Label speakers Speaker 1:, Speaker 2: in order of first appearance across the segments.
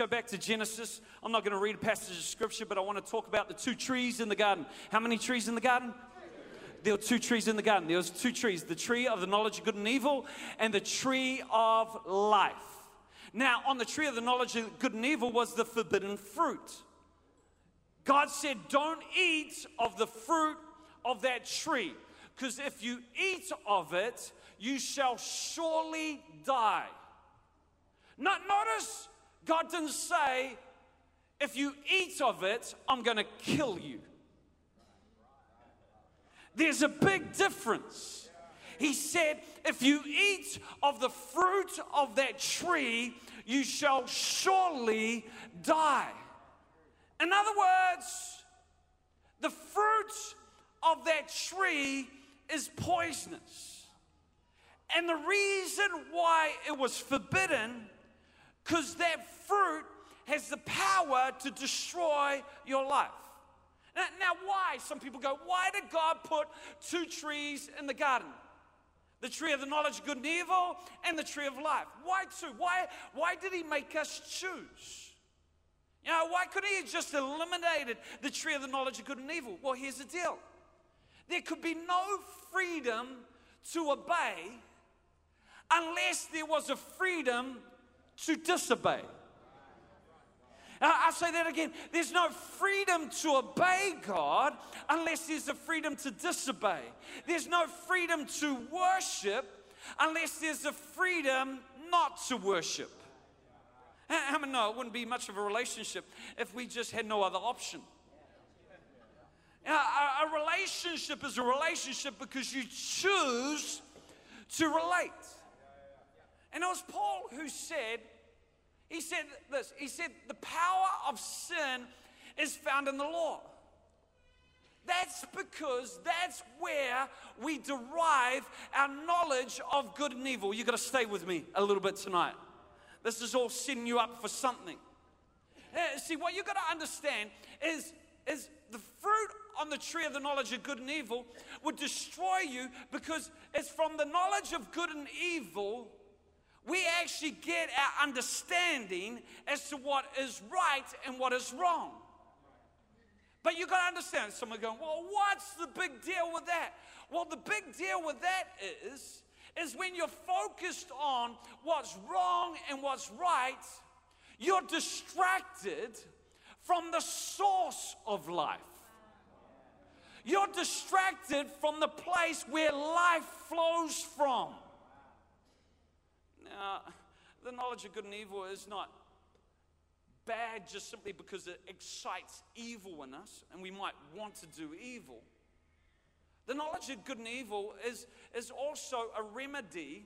Speaker 1: go back to Genesis. I'm not going to read a passage of scripture, but I want to talk about the two trees in the garden. How many trees in the garden? There were two trees in the garden. There was two trees, the tree of the knowledge of good and evil and the tree of life. Now, on the tree of the knowledge of good and evil was the forbidden fruit. God said, Don't eat of the fruit of that tree, because if you eat of it, you shall surely die. Not, notice God didn't say, if you eat of it, I'm going to kill you. There's a big difference. He said, if you eat of the fruit of that tree, you shall surely die. In other words, the fruit of that tree is poisonous. And the reason why it was forbidden, because that fruit has the power to destroy your life. Now, now, why? Some people go, why did God put two trees in the garden? The tree of the knowledge of good and evil and the tree of life. Why two? Why, why did He make us choose? You know, why couldn't He have just eliminated the tree of the knowledge of good and evil? Well, here's the deal there could be no freedom to obey unless there was a freedom to disobey. I'll say that again. There's no freedom to obey God unless there's a freedom to disobey. There's no freedom to worship unless there's a freedom not to worship. How many know it wouldn't be much of a relationship if we just had no other option? A relationship is a relationship because you choose to relate. And it was Paul who said, he said this, he said, the power of sin is found in the law. That's because that's where we derive our knowledge of good and evil. You've got to stay with me a little bit tonight. This is all setting you up for something. Uh, see, what you've got to understand is, is the fruit on the tree of the knowledge of good and evil would destroy you because it's from the knowledge of good and evil we actually get our understanding as to what is right and what is wrong. But you got to understand, Some someone going, well, what's the big deal with that? Well, the big deal with that is, is when you're focused on what's wrong and what's right, you're distracted from the source of life. You're distracted from the place where life flows from. Now, the knowledge of good and evil is not bad just simply because it excites evil in us and we might want to do evil. The knowledge of good and evil is, is also a remedy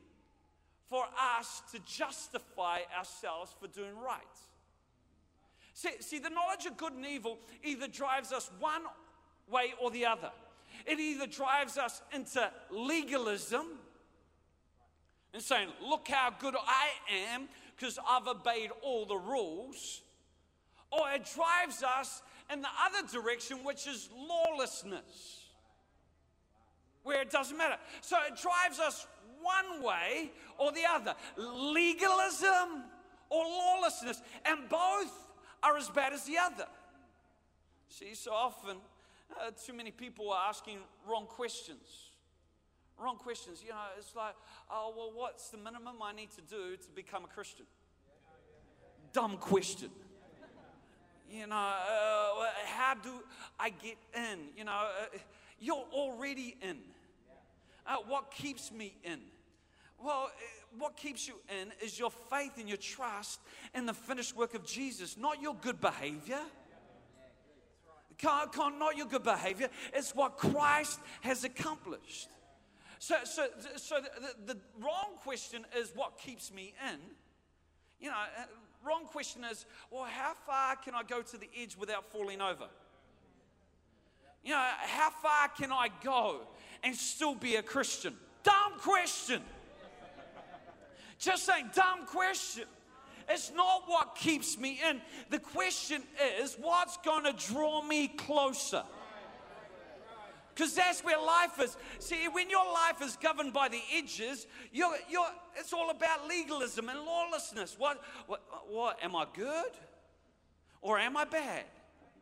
Speaker 1: for us to justify ourselves for doing right. See, see, the knowledge of good and evil either drives us one way or the other. It either drives us into legalism and saying, Look how good I am because I've obeyed all the rules. Or it drives us in the other direction, which is lawlessness, where it doesn't matter. So it drives us one way or the other legalism or lawlessness, and both are as bad as the other. See, so often, uh, too many people are asking wrong questions. Wrong questions. You know, it's like, oh, well, what's the minimum I need to do to become a Christian? Dumb question. You know, uh, how do I get in? You know, uh, you're already in. Uh, what keeps me in? Well, uh, what keeps you in is your faith and your trust in the finished work of Jesus, not your good behavior. Can't, can't, not your good behavior. It's what Christ has accomplished. So, so, so the, the wrong question is what keeps me in. You know, uh, wrong question is, well, how far can I go to the edge without falling over? You know, how far can I go and still be a Christian? Dumb question. Just saying, dumb question. It's not what keeps me in. The question is, what's going to draw me closer? Because that's where life is. See, when your life is governed by the edges, you're, you're, it's all about legalism and lawlessness. What, what, what? Am I good? Or am I bad?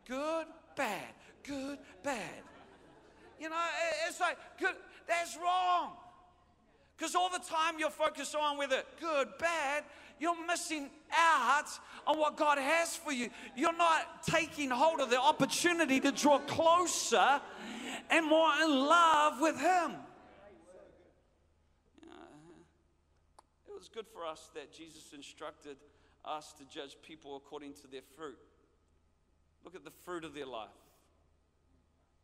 Speaker 1: Good, bad, good, bad. You know, it's like, good, that's wrong. Because all the time you're focused on whether good, bad, you're missing out on what God has for you. You're not taking hold of the opportunity to draw closer and more in love with Him. it was good for us that Jesus instructed us to judge people according to their fruit. Look at the fruit of their life.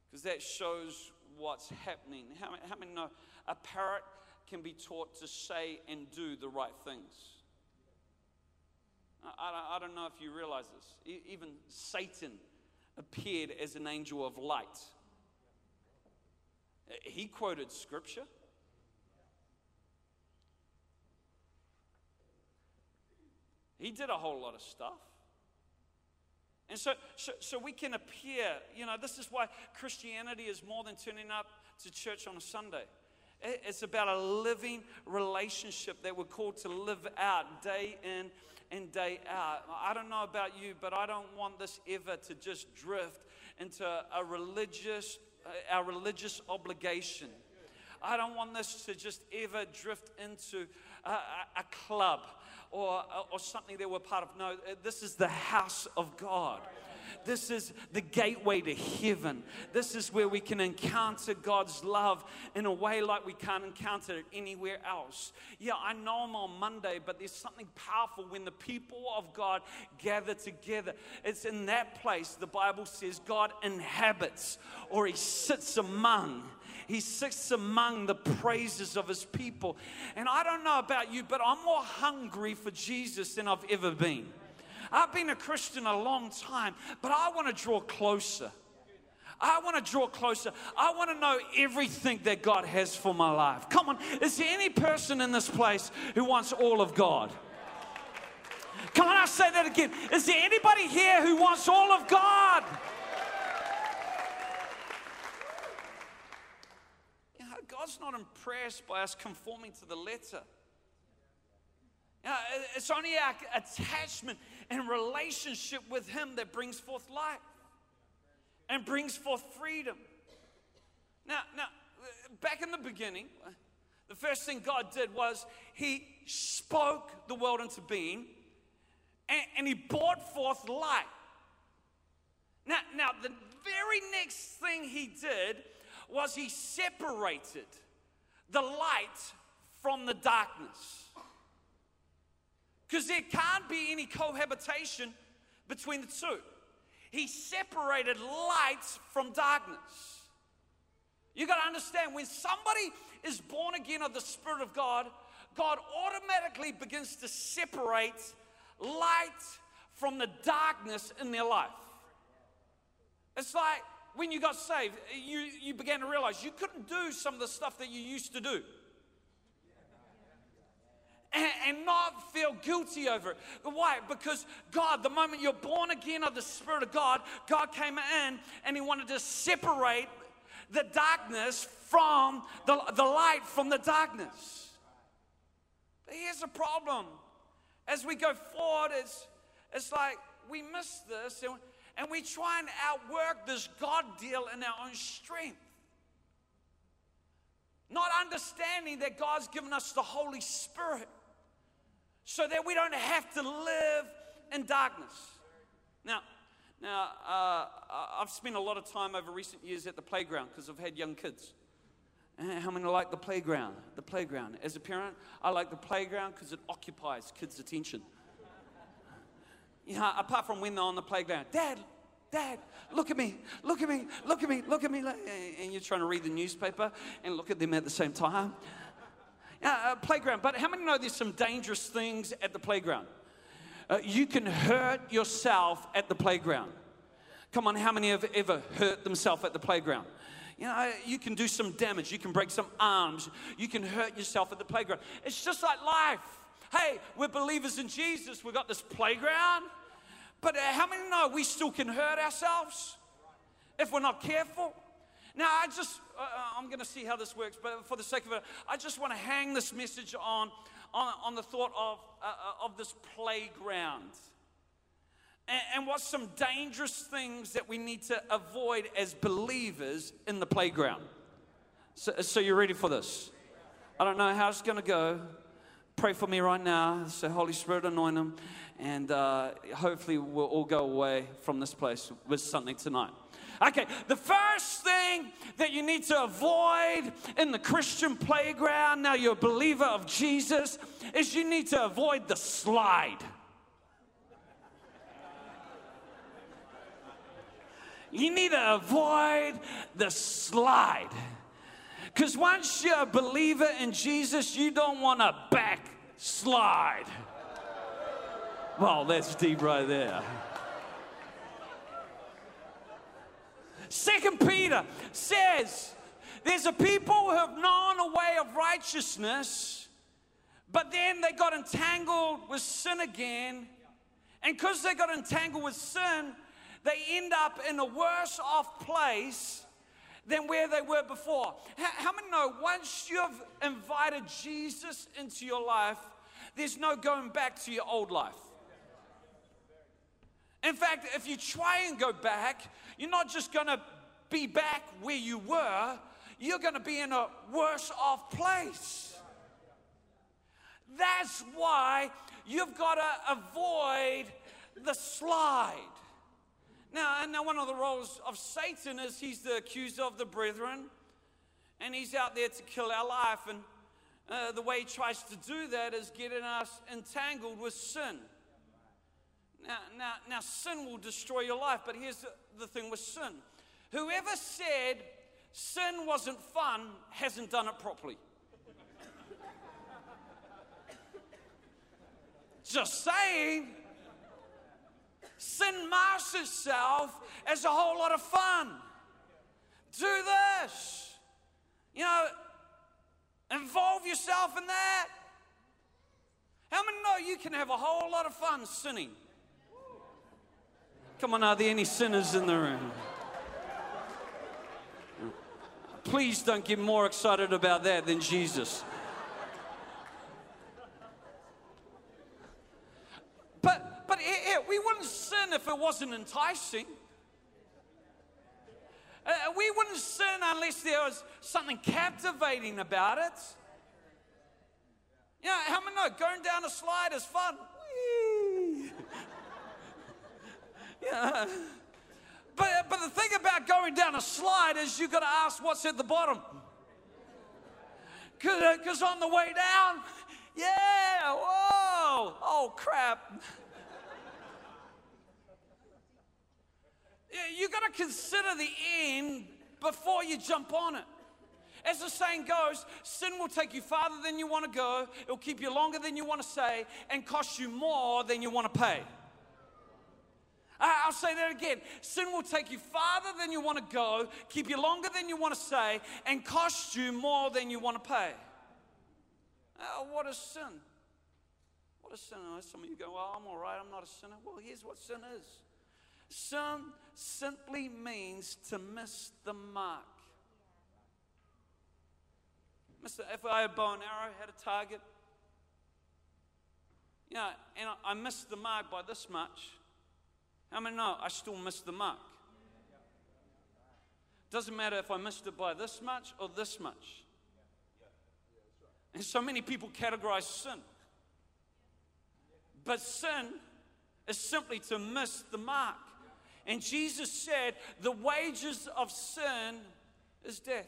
Speaker 1: Because that shows what's happening. How, many know a parrot can be taught to say and do the right things? I, don't know if you realize this. Even Satan appeared as an angel of light. He quoted scripture. He did a whole lot of stuff. And so, so, so we can appear, you know, this is why Christianity is more than turning up to church on a Sunday. It's about a living relationship that we're called to live out day in and day out. I don't know about you, but I don't want this ever to just drift into a religious, uh, our religious obligation. I don't want this to just ever drift into a, a, club or, or something that we're part of. No, this is the house of God. This is the gateway to heaven. This is where we can encounter God's love in a way like we can't encounter it anywhere else. Yeah, I know I'm on Monday, but there's something powerful when the people of God gather together. It's in that place the Bible says God inhabits or he sits among. He sits among the praises of his people. And I don't know about you, but I'm more hungry for Jesus than I've ever been. I've been a Christian a long time, but I want to draw closer. I want to draw closer. I want to know everything that God has for my life. Come on, is there any person in this place who wants all of God? Come on, I say that again. Is there anybody here who wants all of God? God's not impressed by us conforming to the letter. You know, it's only our attachment and relationship with Him that brings forth life and brings forth freedom. Now, now, back in the beginning, the first thing God did was He spoke the world into being and, and He brought forth light. Now, now, the very next thing He did was he separated the light from the darkness. Because there can't be any cohabitation between the two. He separated light from darkness. You got to understand when somebody is born again of the Spirit of God, God automatically begins to separate light from the darkness in their life. It's like when you got saved, you, you began to realize you couldn't do some of the stuff that you used to do. And, and, not feel guilty over it. Why? Because God, the moment you're born again of the Spirit of God, God came in and He wanted to separate the darkness from the, the light from the darkness. But here's the problem. As we go forward, it's, it's like we miss this and and we try and outwork this God deal in our own strength. Not understanding that God's given us the Holy Spirit so that we don't have to live in darkness. Now, now uh, uh, I've spent a lot of time over recent years at the playground because I've had young kids. Eh, how many like the playground? The playground. As a parent, I like the playground because it occupies kids' attention you know, apart from when they're on the playground, Dad, Dad, look at me, look at me, look at me, look at me. Eh, and you're trying to read the newspaper and look at them at the same time. Uh, playground, but how many know there's some dangerous things at the playground? Uh, you can hurt yourself at the playground. Come on, how many have ever hurt themselves at the playground? You know, you can do some damage. You can break some arms. You can hurt yourself at the playground. It's just like life. Hey, we're believers in Jesus. We've got this playground. But uh, how many know we still can hurt ourselves if we're not careful? Now, I just, uh, uh I'm going to see how this works, but for the sake of it, I just want to hang this message on, on, on the thought of, uh, uh, of this playground. And, and what's some dangerous things that we need to avoid as believers in the playground. So, so you're ready for this? I don't know how it's going to go. Pray for me right now. Say, Holy Spirit, anoint them. And uh, hopefully, we'll all go away from this place with something tonight. Okay, the first thing that you need to avoid in the Christian playground, now you're a believer of Jesus, is you need to avoid the slide. You need to avoid the slide. Because once you're a believer in Jesus, you don't want to backslide. Well, that's deep right there. Second Peter says there's a people who have known a way of righteousness, but then they got entangled with sin again. And because they got entangled with sin, they end up in a worse off place than where they were before. How, many know once you've invited Jesus into your life, there's no going back to your old life? In fact, if you try and go back, you're not just going to be back where you were, you're going to be in a worse off place. That's why you've got to avoid the slide. Now, and now, one of the roles of Satan is he's the accuser of the brethren, and he's out there to kill our life. And uh, the way he tries to do that is getting us entangled with sin. Now, now, now, sin will destroy your life, but here's the, the thing with sin whoever said sin wasn't fun hasn't done it properly. Just saying. Sin masks itself as a whole lot of fun. Do this. You know, involve yourself in that. How many know you can have a whole lot of fun sinning? Come on, are there any sinners in the room? Please don't get more excited about that than Jesus. But, but we wouldn't sin if it wasn't enticing. Uh, we wouldn't sin unless there was something captivating about it. You know, how many know going down a slide is fun? Yeah. But, but the thing about going down a slide is you've got to ask what's at the bottom. Because on the way down, yeah, whoa, oh crap. You've got to consider the end before you jump on it. As the saying goes, sin will take you farther than you want to go, it'll keep you longer than you want to say, and cost you more than you want to pay. I'll say that again. Sin will take you farther than you want to go, keep you longer than you want to stay, and cost you more than you want to pay. Uh, what is sin? What is sin? Some of you go, well, I'm all right, I'm not a sinner. Well, here's what sin is sin simply means to miss the mark. Mister, if I had bow and arrow, had a target, you know, and I missed the mark by this much, how many know I still missed the mark? Doesn't matter if I missed it by this much or this much. And so many people categorize sin. But sin is simply to miss the mark. And Jesus said, the wages of sin is death.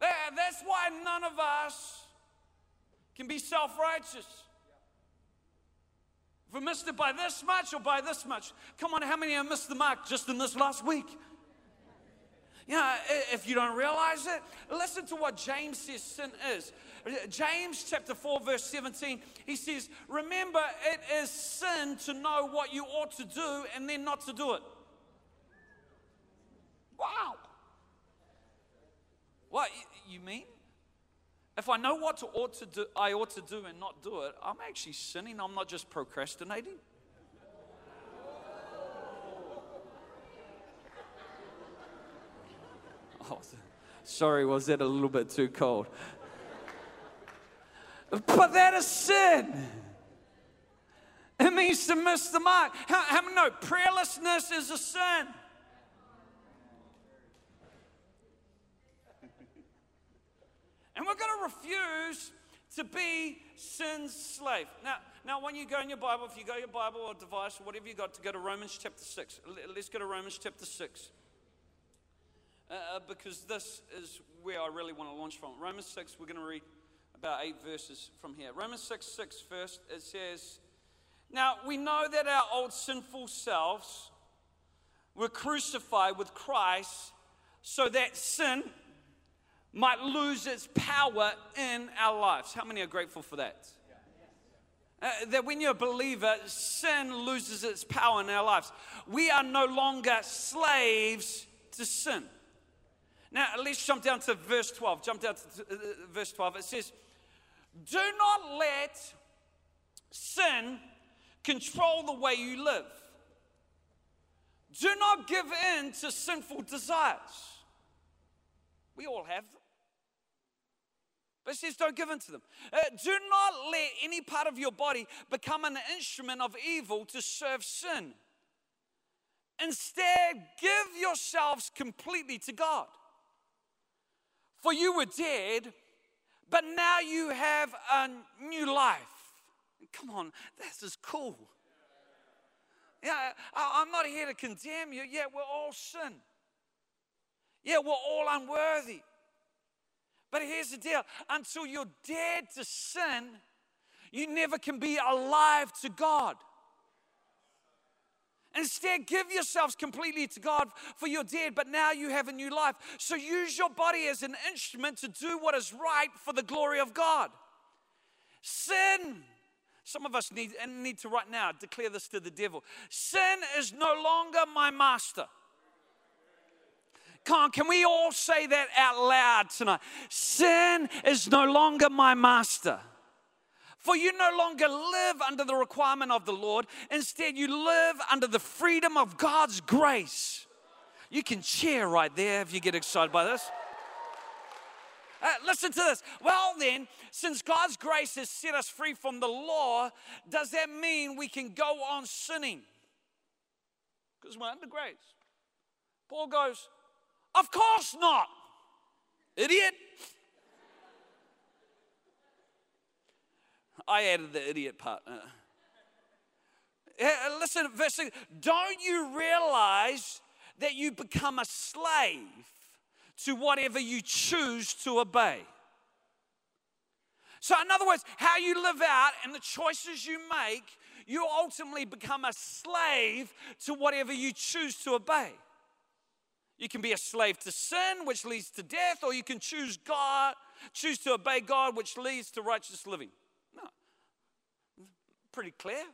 Speaker 1: That's why none of us can be self righteous. If we missed it by this much or by this much, come on, how many have missed the mark just in this last week? Yeah, if you don't realize it, listen to what James says sin is. James chapter 4, verse 17, he says, Remember, it is sin to know what you ought to do and then not to do it. Wow. What, you mean? If I know what to ought to do, I ought to do and not do it, I'm actually sinning. I'm not just procrastinating. Oh, sorry, was that a little bit too cold? But that is sin. It means to miss the mark. How, how know prayerlessness is a sin? And we're going to refuse to be sin's slave. Now, now, when you go in your Bible, if you go your Bible or device or whatever you got, to go to Romans chapter 6. Let's go to Romans chapter 6. Uh, uh, because this is where I really want to launch from. Romans 6, we're going to read about eight verses from here. Romans 6 6 first, it says, Now we know that our old sinful selves were crucified with Christ so that sin might lose its power in our lives. How many are grateful for that? Uh, that when you're a believer, sin loses its power in our lives. We are no longer slaves to sin. Now, let's jump down to verse 12. Jump down to uh, verse 12. It says, Do not let sin control the way you live. Do not give in to sinful desires. We all have them. But it says, don't give in to them. Uh, do not let any part of your body become an instrument of evil to serve sin. Instead, give yourselves completely to God. For you were dead, but now you have a new life. Come on, this is cool. Yeah, I'm not here to condemn you. Yeah, we're all sin. Yeah, we're all unworthy. But here's the deal until you're dead to sin, you never can be alive to God. Instead, give yourselves completely to God for you're dead, but now you have a new life. So use your body as an instrument to do what is right for the glory of God. Sin, some of us need, need to right now declare this to the devil sin is no longer my master. Come can we all say that out loud tonight? Sin is no longer my master. For you no longer live under the requirement of the Lord, instead, you live under the freedom of God's grace. You can cheer right there if you get excited by this. Uh, listen to this. Well, then, since God's grace has set us free from the law, does that mean we can go on sinning? Because we're under grace. Paul goes, of course not. Idiot. I added the idiot part. Uh, listen, verse six. Don't you realize that you become a slave to whatever you choose to obey? So, in other words, how you live out and the choices you make, you ultimately become a slave to whatever you choose to obey. You can be a slave to sin, which leads to death, or you can choose God, choose to obey God, which leads to righteous living. No. Pretty clear.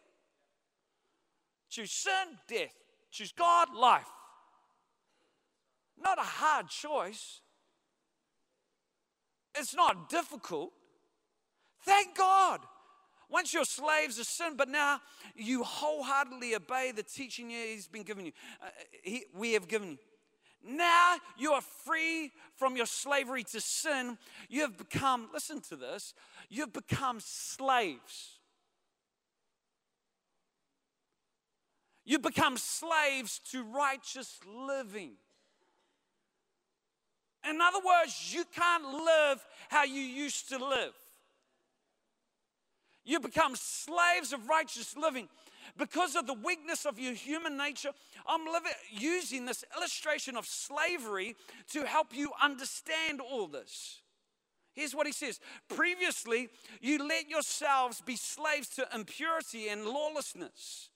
Speaker 1: Choose sin, death. Choose God, life. Not a hard choice. It's not difficult. Thank God. Once you're slaves of sin, but now you wholeheartedly obey the teaching He's been giving you. Uh, he, we have given you. Now you are free from your slavery to sin. You have become, listen to this, you've become slaves. You become slaves to righteous living. In other words, you can't live how you used to live. You become slaves of righteous living because of the weakness of your human nature, I'm living, using this illustration of slavery to help you understand all this. Here's what he says Previously, you let yourselves be slaves to impurity and lawlessness,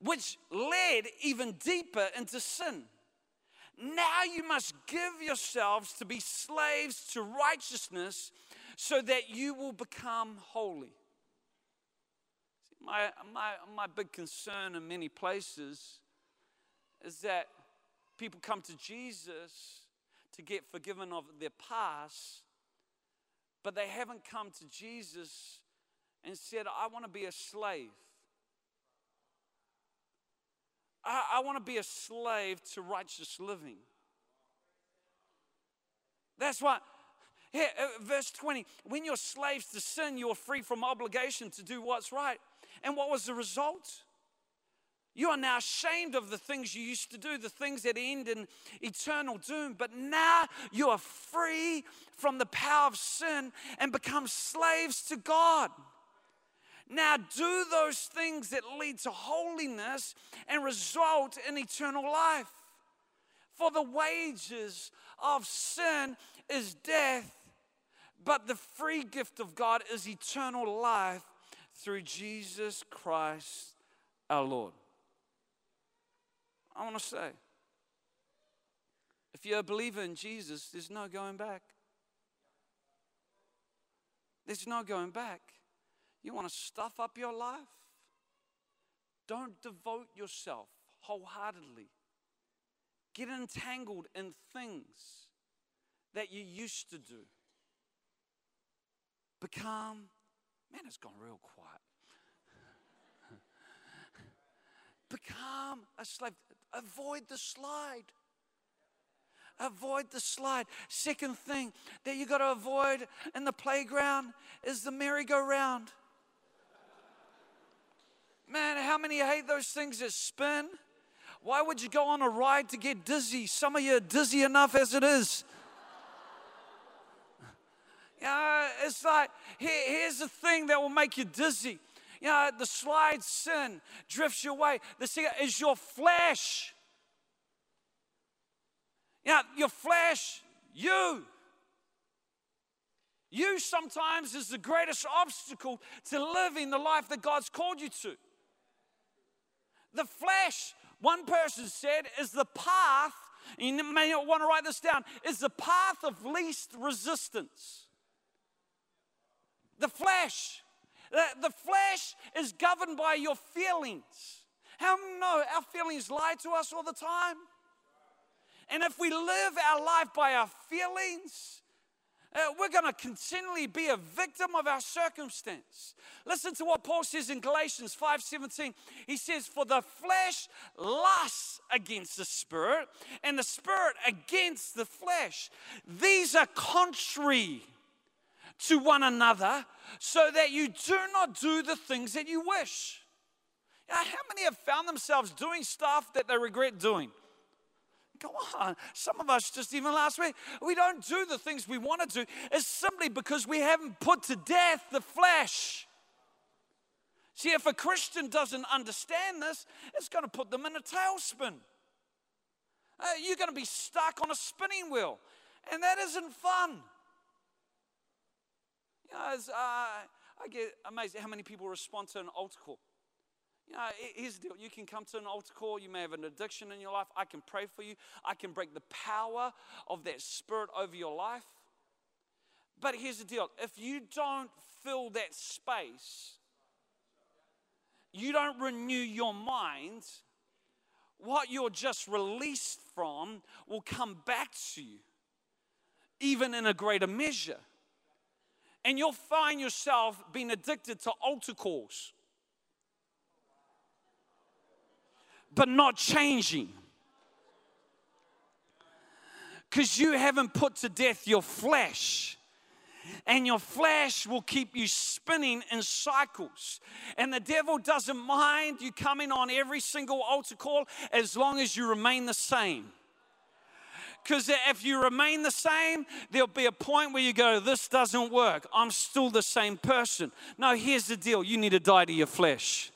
Speaker 1: which led even deeper into sin. Now you must give yourselves to be slaves to righteousness so that you will become holy. My, my, my big concern in many places is that people come to Jesus to get forgiven of their past, but they haven't come to Jesus and said, I want to be a slave. I, I want to be a slave to righteous living. That's why. Here, uh, verse 20, when you're slaves to sin, you're free from obligation to do what's right. And what was the result? You are now ashamed of the things you used to do, the things that end in eternal doom. But now you are free from the power of sin and become slaves to God. Now do those things that lead to holiness and result in eternal life. For the wages of sin is death, but the free gift of God is eternal life through Jesus Christ our Lord. I want to say if you're a believer in Jesus, there's no going back. There's no going back. You want to stuff up your life? Don't devote yourself wholeheartedly. Get entangled in things that you used to do. Become, man, it's gone real quiet. Become a slave. Avoid the slide. Avoid the slide. Second thing that you got to avoid in the playground is the merry-go-round. Man, how many hate those things that spin? Why would you go on a ride to get dizzy? Some of you are dizzy enough as it is. Yeah, it's like, here, here's the thing that will make you dizzy you know, the slide sin drifts you away. The second is your flesh. Yeah, your flesh, you. You sometimes is the greatest obstacle to living the life that God's called you to. The flesh, one person said, is the path, you may not want to write this down, is the path of least resistance. The flesh. The flesh is governed by your feelings. How no, our feelings lie to us all the time. And if we live our life by our feelings, uh, we're going to continually be a victim of our circumstance. Listen to what Paul says in Galatians 5:17. He says, "For the flesh lusts against the spirit, and the spirit against the flesh. These are contrary to one another so that you do not do the things that you wish. how many have found themselves doing stuff that they regret doing? Come on. Some of us, just even last week, we don't do the things we want to do. It's simply because we haven't put to death the flesh. See, if a Christian doesn't understand this, it's going to put them in a tailspin. Uh, you're going to be stuck on a spinning wheel, and that isn't fun. You know, uh, I get amazed at how many people respond to an altar call. You know, here's the deal. You can come to an altar call. You may have an addiction in your life. I can pray for you. I can break the power of that spirit over your life. But here's the deal. If you don't fill that space, you don't renew your mind, what you're just released from will come back to you, even in a greater measure and you'll find yourself being addicted to altar calls, but not changing. Because you haven't put to death your flesh. And your flesh will keep you spinning in cycles. And the devil doesn't mind you coming on every single altar call as long as you remain the same. Because if you remain the same, there'll be a point where you go, This doesn't work. I'm still the same person. No, here's the deal you need to die to your flesh.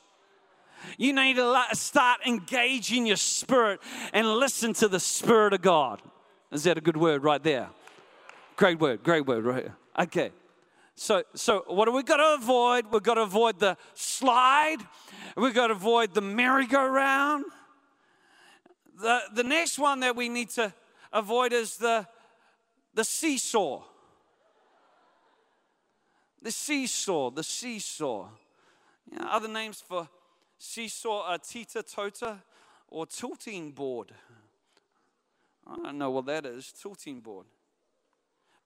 Speaker 1: You need to start engaging your spirit and listen to the Spirit of God. Is that a good word right there? Great word, great word right here. Okay. So, so what do we got to avoid? We've got to avoid the slide. We've got to avoid the merry-go-round. The, the next one that we need to avoid is the, the seesaw. The seesaw, the seesaw. You know, other names for seesaw are tita tota or tilting board. I don't know what that is, tilting board.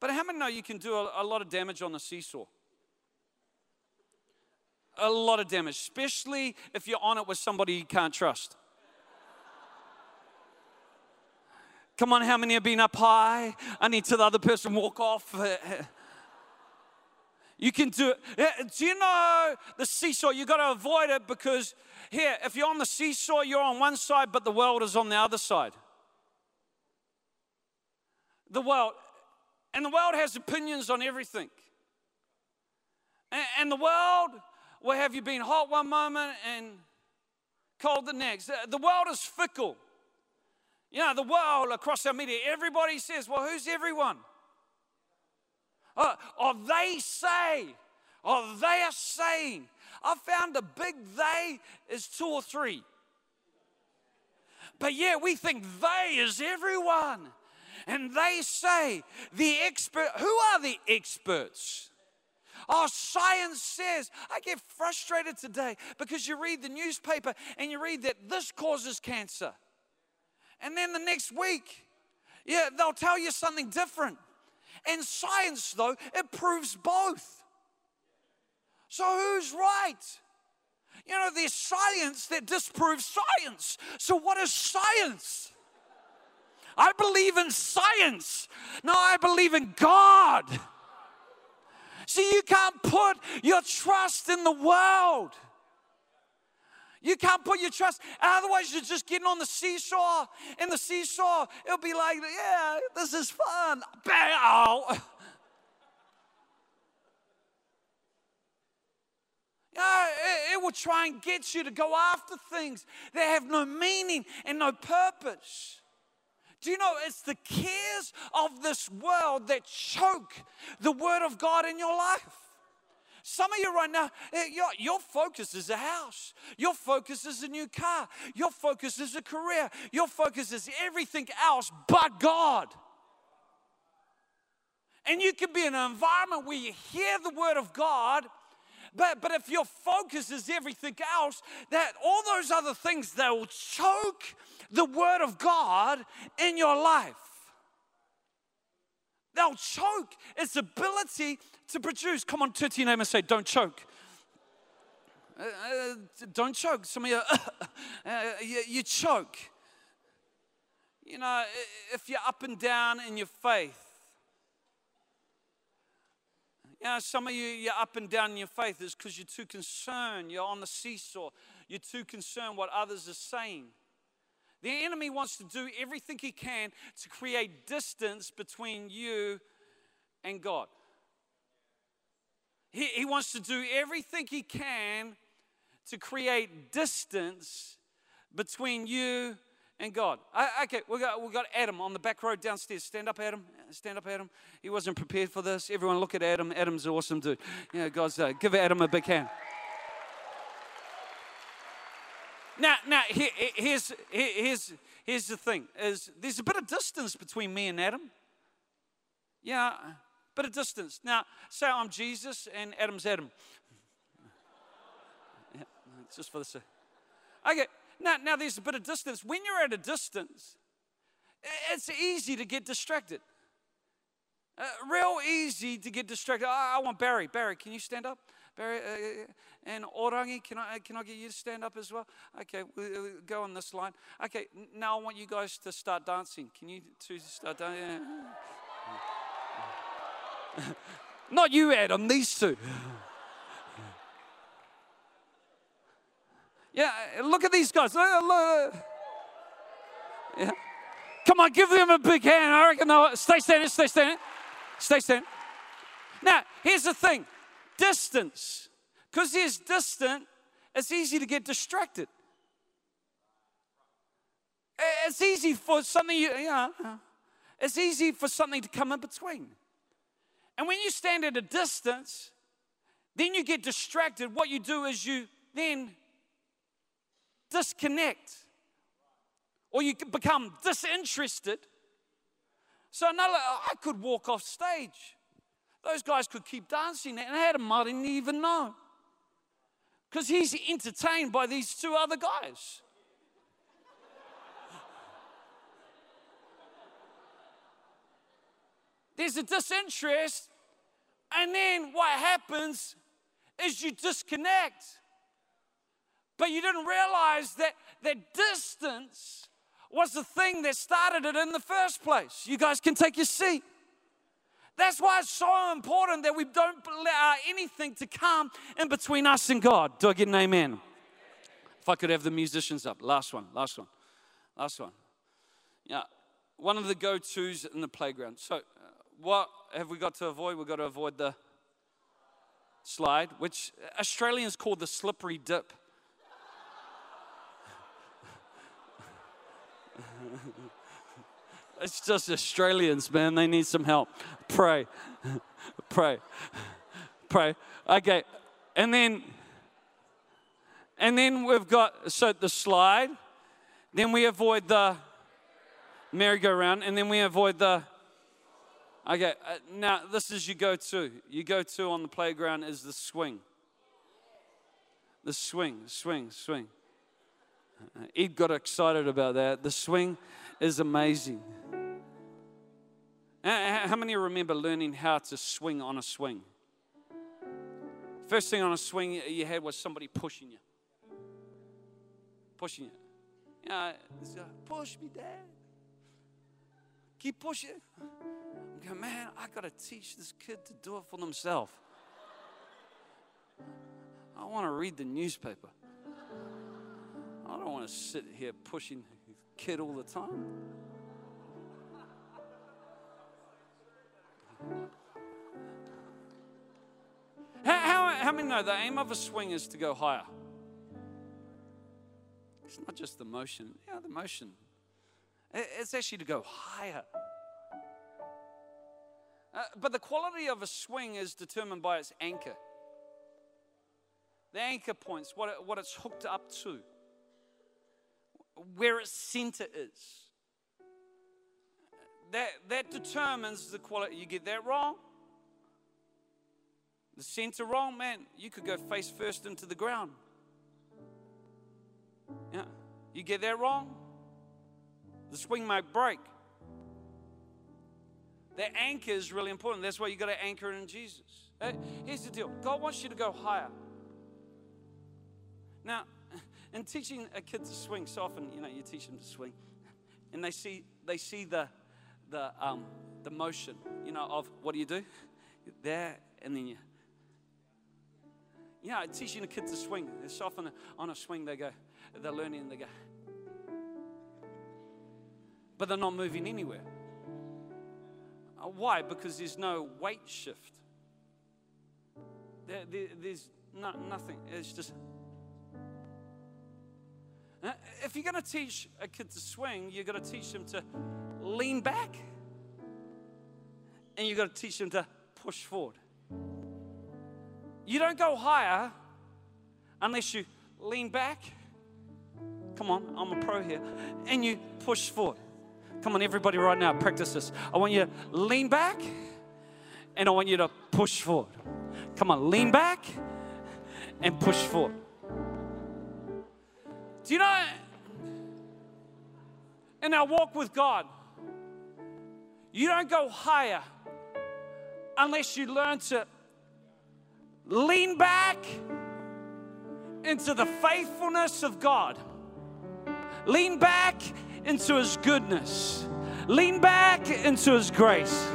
Speaker 1: But how many know you can do a, a lot of damage on the seesaw? A lot of damage, especially if you're on it with somebody you can't trust. Come on, how many have been up high? I need to the other person walk off. You can do it. Do you know the seesaw? You got to avoid it because here, if you're on the seesaw, you're on one side, but the world is on the other side. The world, and the world has opinions on everything. And, the world will have you been hot one moment and cold the next. The world is fickle. You know, the world across our media, everybody says, well, who's everyone? Oh, oh they say, oh, they are saying. I found a big they is two or three. But yeah, we think they is everyone. And they say, the expert, who are the experts? Oh, science says. I get frustrated today because you read the newspaper and you read that this causes cancer. And then the next week, yeah, they'll tell you something different. And science, though, it proves both. So who's right? You know, there's science that disproves science. So what is science? I believe in science. No, I believe in God. See, you can't put your trust in the world. You can't put your trust. Otherwise, you're just getting on the seesaw. In the seesaw, it'll be like, yeah, this is fun. Bang! Oh. Yeah, it, it will try and get you to go after things that have no meaning and no purpose. Do you know it's the cares of this world that choke the word of God in your life? Some of you right now, eh, your, your focus is a house. Your focus is a new car. Your focus is a career. Your focus is everything else but God. And you can be in an environment where you hear the word of God, but, but if your focus is everything else, that all those other things that will choke the word of God in your life. They'll choke its ability to produce. Come on, turn to your name and say, Don't choke. Uh, uh, don't choke. Some of you, uh, you, you choke. You know, if you're up and down in your faith, you know, some of you, you're up and down in your faith is because you're too concerned. You're on the seesaw. You're too concerned what others are saying. The enemy wants to do everything he can to create distance between you and God. He, he wants to do everything he can to create distance between you and God. I, okay, we got, we got Adam on the back row downstairs. Stand up, Adam. Stand up, Adam. He wasn't prepared for this. Everyone look at Adam. Adam's awesome dude. Yeah, God's uh, give Adam a big hand. Now, now here, here's, here's, here's the thing: is there's a bit of distance between me and Adam. Yeah, bit of distance. Now, say I'm Jesus and Adam's Adam. yeah, just for the sake. Okay. Now, now there's a bit of distance. When you're at a distance, it's easy to get distracted. Uh, real easy to get distracted. I, I want Barry. Barry, can you stand up? Barry, uh, uh, and Orangi, can I, uh, can I get you to stand up as well? Okay, we'll, uh, we'll go on this line. Okay, now I want you guys to start dancing. Can you two start dancing? Not you, Adam, these two. Yeah, look at these guys. Yeah. Come on, give them a big hand. I reckon they'll stay standing, stay standing, stay standing. Now, here's the thing distance. Because there's distant, it's easy to get distracted. It's easy for something, you, it's easy for something to come in between. And when you stand at a distance, then you get distracted. What you do is you then disconnect or you become disinterested. So now I could walk off stage. Those guys could keep dancing and Adam might not even know. Because he's entertained by these two other guys. There's a disinterest, and then what happens is you disconnect. But you didn't realize that that distance was the thing that started it in the first place. You guys can take your seat. That's why it's so important that we don't allow anything to come in between us and God. Do I get an amen? If I could have the musicians up. Last one, last one, last one. Yeah, one of the go tos in the playground. So, uh, what have we got to avoid? We've got to avoid the slide, which Australians call the slippery dip. it's just Australians, man. They need some help. Pray. Pray. Pray. Okay. And then and then we've got so the slide. Then we avoid the merry-go-round, and then we avoid the. Okay, uh, now this is your go-to. You go-to on the playground is the swing. The swing, swing, swing. Uh, Ed got excited about that. The swing is amazing. How many remember learning how to swing on a swing? First thing on a swing you had was somebody pushing you. Pushing you. Yeah, uh, push me, Dad. Keep pushing. I'm going, man, I got to teach this kid to do it for themselves. I want to read the newspaper. I don't want to sit here pushing kid all the time. How, how, how many know the aim of a swing is to go higher? It's not just the motion. Yeah, the motion. It's actually to go higher. Uh, but the quality of a swing is determined by its anchor. The anchor points, what, it, what it's hooked up to, where its center is. That, that determines the quality. You get that wrong, the center wrong, man, you could go face first into the ground. Yeah. You get that wrong, the swing might break. The anchor is really important. That's why you got to anchor in Jesus. Here's the deal God wants you to go higher. Now, in teaching a kid to swing, so often, you know, you teach them to swing, and they see they see the the um, the motion, you know, of what do you do? There, and then you. Yeah, teaching a kid to swing. So often on a swing, they go, they're learning and they go, but they're not moving anywhere. Uh, why? Because there's no weight shift. There, there, there's no, nothing. It's just. Uh, if you're going to teach a kid to swing, you're going to teach them to lean back and you've got to teach them to push forward. You don't go higher unless you lean back. Come on, I'm a pro here. And you push forward. Come on, everybody, right now, practice this. I want you to lean back and I want you to push forward. Come on, lean back and push forward. Do you know, in our walk with God, you don't go higher unless you learn to lean back into the faithfulness of God. Lean back into His goodness. Lean back into His grace.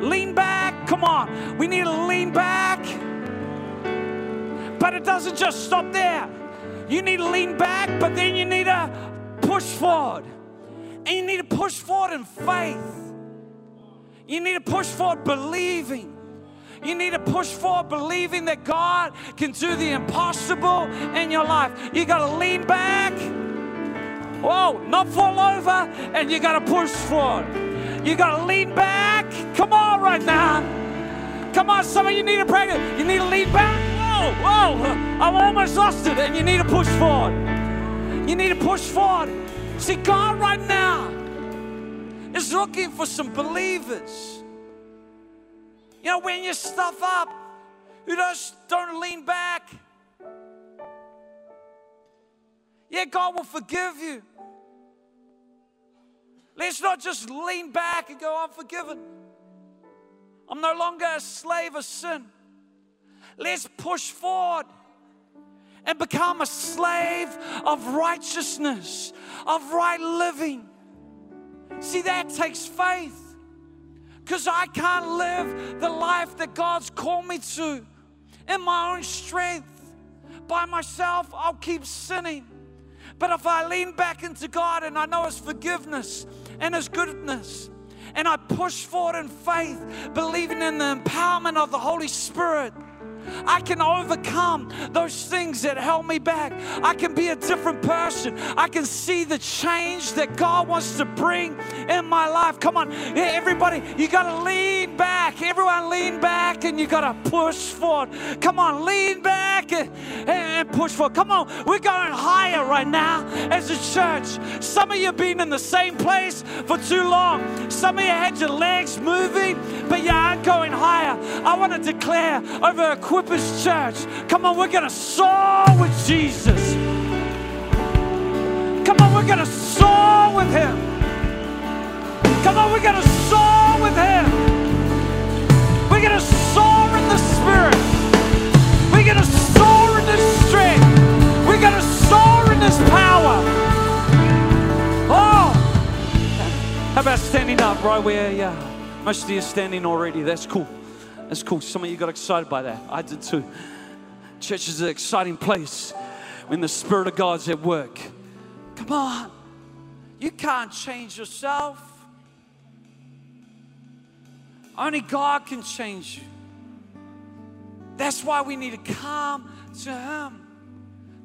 Speaker 1: Lean back. Come on. We need to lean back. But it doesn't just stop there. You need to lean back, but then you need to push forward. And you need to push forward in faith. You need to push forward believing. You need to push forward believing that God can do the impossible in your life. You got to lean back Whoa, not fall over, and you got to push forward. You got to lean back. Come on, right now. Come on, some of you need to pray. You need to lean back. Whoa, whoa, I'm almost lost it, and you need to push forward. You need to push forward. See, God right now is looking for some believers. You know, when you stuff up, who just don't lean back. Yeah, God will forgive you. Let's not just lean back and go, I'm forgiven. I'm no longer a slave of sin. Let's push forward and become a slave of righteousness, of right living. See, that takes faith because I can't live the life that God's called me to in my own strength. By myself, I'll keep sinning. But if I lean back into God and I know His forgiveness and His goodness, and I push forward in faith, believing in the empowerment of the Holy Spirit, I can overcome those things that held me back. I can be a different person. I can see the change that God wants to bring in my life. Come on, everybody, you got to lean back. Everyone, lean back and you got to push forward. Come on, lean back and, and push forward. Come on, we're going higher right now as a church. Some of you have been in the same place for too long. Some of you had your legs moving, but you aren't going higher. I want to declare over a Equippers Church. Come on, we're going to soar with Jesus. Come on, we're going to soar with Him. Come on, we're going to soar with Him. We're going to soar in the Spirit. We're going to soar in this strength. We're going to soar in this power. Oh! How about standing up right where you are? Most of you are standing already. That's cool. That's cool. Some of you got excited by that. I did too. Church is an exciting place when the Spirit of God's at work. Come on. You can't change yourself. Only God can change you. That's why we need to come to Him.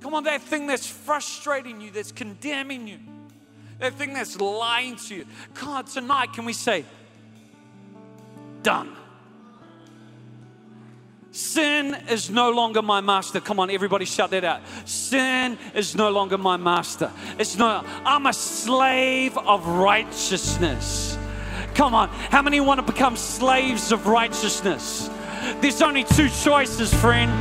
Speaker 1: Come on, that thing that's frustrating you, that's condemning you, that thing that's lying to you. God, tonight, can we say, done? Sin is no longer my master. Come on, everybody shout that out. Sin is no longer my master. It's no, I'm a slave of righteousness. Come on, how many want to become slaves of righteousness? There's only two choices, friend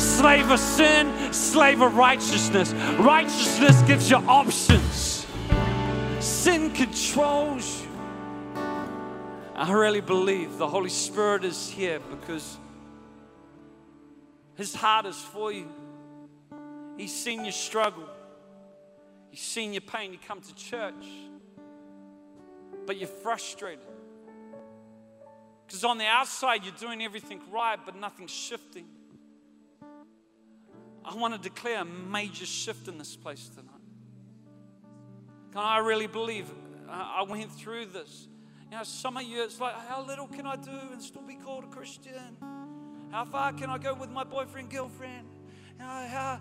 Speaker 1: slave of sin, slave of righteousness. Righteousness gives you options, sin controls you. I really believe the Holy Spirit is here because his heart is for you. He's seen your struggle. He's seen your pain. You come to church, but you're frustrated. Because on the outside, you're doing everything right, but nothing's shifting. I want to declare a major shift in this place tonight. Can I really believe uh, I went through this? You know, some of you, it's like, how little can I do and still be called a Christian? How far can I go with my boyfriend, girlfriend? How, how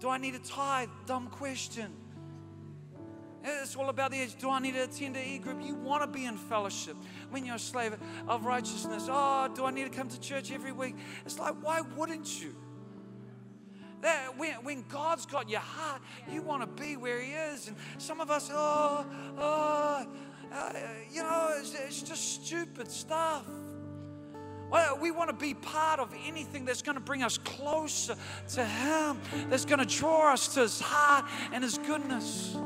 Speaker 1: do I need a tithe? Dumb question. It's all about the edge. Do I need to attend a e group? You want to be in fellowship when you're a slave of righteousness. Oh, do I need to come to church every week? It's like, why wouldn't you? That when, when God's got your heart, you want to be where He is. And some of us, oh, oh, uh, you know, it's, it's just stupid stuff. We want to be part of anything that's going to bring us closer to Him, that's going to draw us to His heart and His goodness.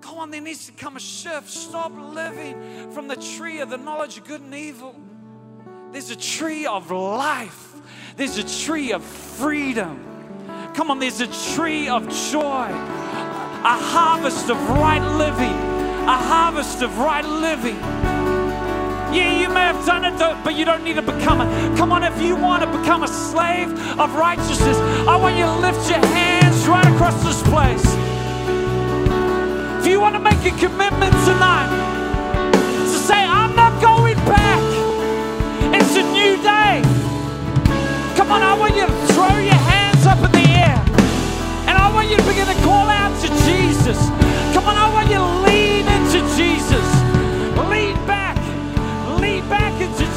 Speaker 1: Come on, there needs to come a shift. Stop living from the tree of the knowledge of good and evil. There's a tree of life, there's a tree of freedom. Come on, there's a tree of joy, a harvest of right living, a harvest of right living. Yeah, you may have done it, but you don't need to become it. Come on, if you want to become a slave of righteousness, I want you to lift your hands right across this place. If you want to make a commitment tonight to say, I'm not going back, it's a new day. Come on, I want you to throw your hands up in the air. And I want you to begin to call out to Jesus. Come on, I want you to leave. seconds.